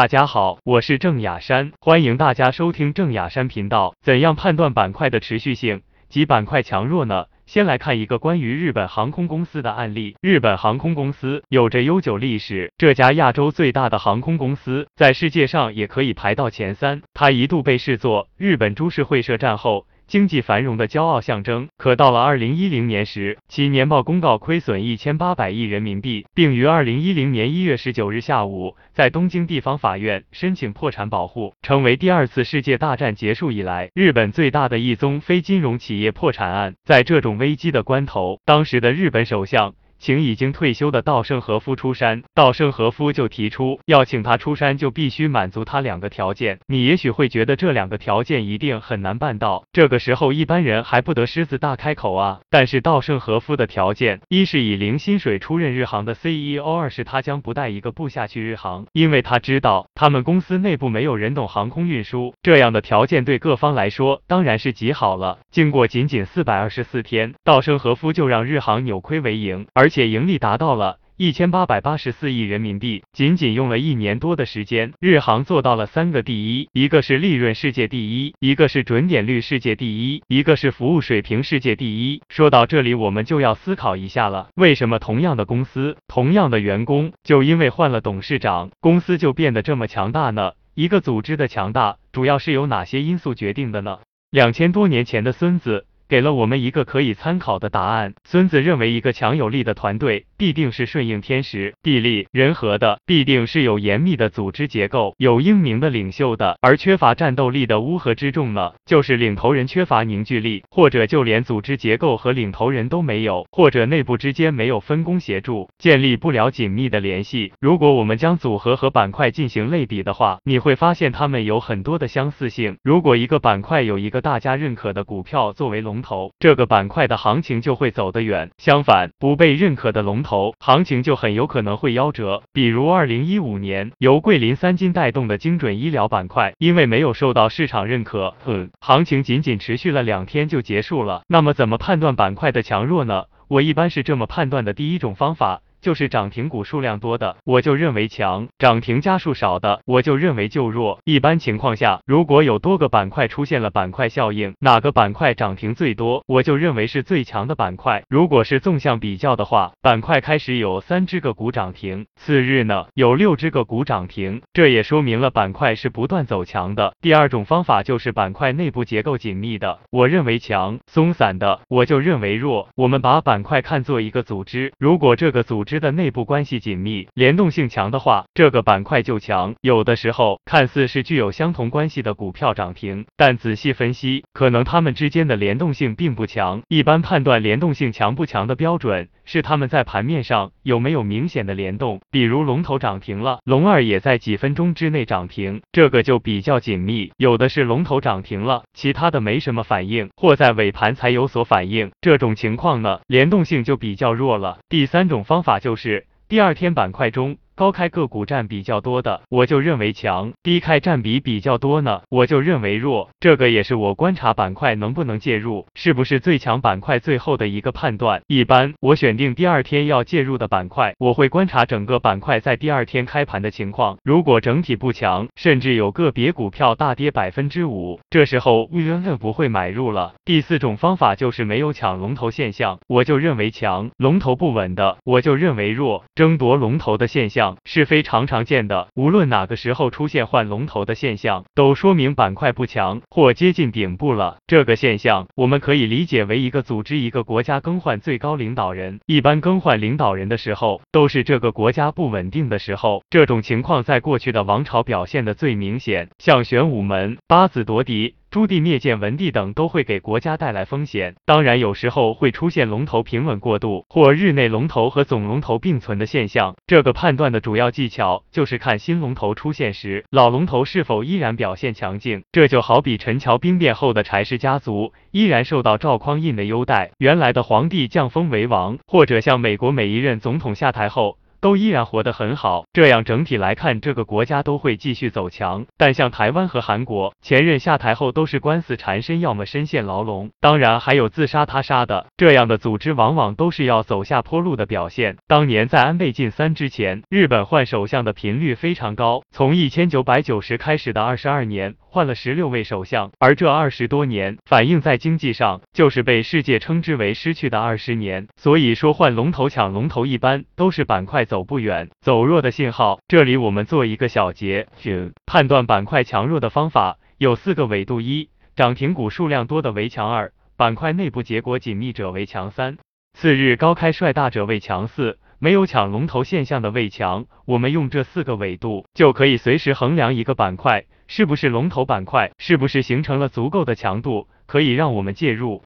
大家好，我是郑雅山，欢迎大家收听郑雅山频道。怎样判断板块的持续性及板块强弱呢？先来看一个关于日本航空公司的案例。日本航空公司有着悠久历史，这家亚洲最大的航空公司，在世界上也可以排到前三。它一度被视作日本株式会社战后。经济繁荣的骄傲象征，可到了二零一零年时，其年报公告亏损一千八百亿人民币，并于二零一零年一月十九日下午在东京地方法院申请破产保护，成为第二次世界大战结束以来日本最大的一宗非金融企业破产案。在这种危机的关头，当时的日本首相。请已经退休的稻盛和夫出山，稻盛和夫就提出要请他出山，就必须满足他两个条件。你也许会觉得这两个条件一定很难办到，这个时候一般人还不得狮子大开口啊。但是稻盛和夫的条件，一是以零薪水出任日航的 CEO，二是他将不带一个部下去日航，因为他知道他们公司内部没有人懂航空运输。这样的条件对各方来说当然是极好了。经过仅仅四百二十四天，稻盛和夫就让日航扭亏为盈，而且盈利达到了一千八百八十四亿人民币，仅仅用了一年多的时间，日航做到了三个第一：一个是利润世界第一，一个是准点率世界第一，一个是服务水平世界第一。说到这里，我们就要思考一下了：为什么同样的公司、同样的员工，就因为换了董事长，公司就变得这么强大呢？一个组织的强大，主要是由哪些因素决定的呢？两千多年前的孙子。给了我们一个可以参考的答案。孙子认为，一个强有力的团队必定是顺应天时、地利、人和的，必定是有严密的组织结构、有英明的领袖的。而缺乏战斗力的乌合之众呢，就是领头人缺乏凝聚力，或者就连组织结构和领头人都没有，或者内部之间没有分工协助，建立不了紧密的联系。如果我们将组合和板块进行类比的话，你会发现它们有很多的相似性。如果一个板块有一个大家认可的股票作为龙，头这个板块的行情就会走得远，相反不被认可的龙头头行情就很有可能会夭折。比如二零一五年由桂林三金带动的精准医疗板块，因为没有受到市场认可，嗯，行情仅仅持续了两天就结束了。那么怎么判断板块的强弱呢？我一般是这么判断的：第一种方法。就是涨停股数量多的，我就认为强；涨停家数少的，我就认为就弱。一般情况下，如果有多个板块出现了板块效应，哪个板块涨停最多，我就认为是最强的板块。如果是纵向比较的话，板块开始有三只个股涨停，次日呢有六只个股涨停，这也说明了板块是不断走强的。第二种方法就是板块内部结构紧密的，我认为强；松散的，我就认为弱。我们把板块看作一个组织，如果这个组织。的内部关系紧密、联动性强的话，这个板块就强。有的时候看似是具有相同关系的股票涨停，但仔细分析，可能它们之间的联动性并不强。一般判断联动性强不强的标准是它们在盘面上有没有明显的联动。比如龙头涨停了，龙二也在几分钟之内涨停，这个就比较紧密。有的是龙头涨停了，其他的没什么反应，或在尾盘才有所反应，这种情况呢，联动性就比较弱了。第三种方法就是第二天板块中。高开个股占比较多的，我就认为强；低开占比比较多呢，我就认为弱。这个也是我观察板块能不能介入，是不是最强板块最后的一个判断。一般我选定第二天要介入的板块，我会观察整个板块在第二天开盘的情况。如果整体不强，甚至有个别股票大跌百分之五，这时候远远不会买入了。第四种方法就是没有抢龙头现象，我就认为强；龙头不稳的，我就认为弱。争夺龙头的现象。是非常常见的，无论哪个时候出现换龙头的现象，都说明板块不强或接近顶部了。这个现象，我们可以理解为一个组织、一个国家更换最高领导人。一般更换领导人的时候，都是这个国家不稳定的时候。这种情况在过去的王朝表现的最明显，像玄武门、八子夺嫡。朱棣灭建文帝等都会给国家带来风险，当然有时候会出现龙头平稳过渡或日内龙头和总龙头并存的现象。这个判断的主要技巧就是看新龙头出现时，老龙头是否依然表现强劲。这就好比陈桥兵变后的柴氏家族依然受到赵匡胤的优待，原来的皇帝降封为王，或者像美国每一任总统下台后。都依然活得很好。这样整体来看，这个国家都会继续走强。但像台湾和韩国，前任下台后都是官司缠身，要么深陷牢笼，当然还有自杀他杀的。这样的组织往往都是要走下坡路的表现。当年在安倍晋三之前，日本换首相的频率非常高，从一千九百九十开始的二十二年，换了十六位首相，而这二十多年反映在经济上，就是被世界称之为失去的二十年。所以说换龙头抢龙头，一般都是板块走不远、走弱的信号。这里我们做一个小结，判断板块强弱的方法有四个维度：一、涨停股数量多的为强；二、板块内部结果紧密者为强；三、次日高开率大者为强；四、没有抢龙头现象的为强。我们用这四个维度，就可以随时衡量一个板块是不是龙头板块，是不是形成了足够的强度，可以让我们介入。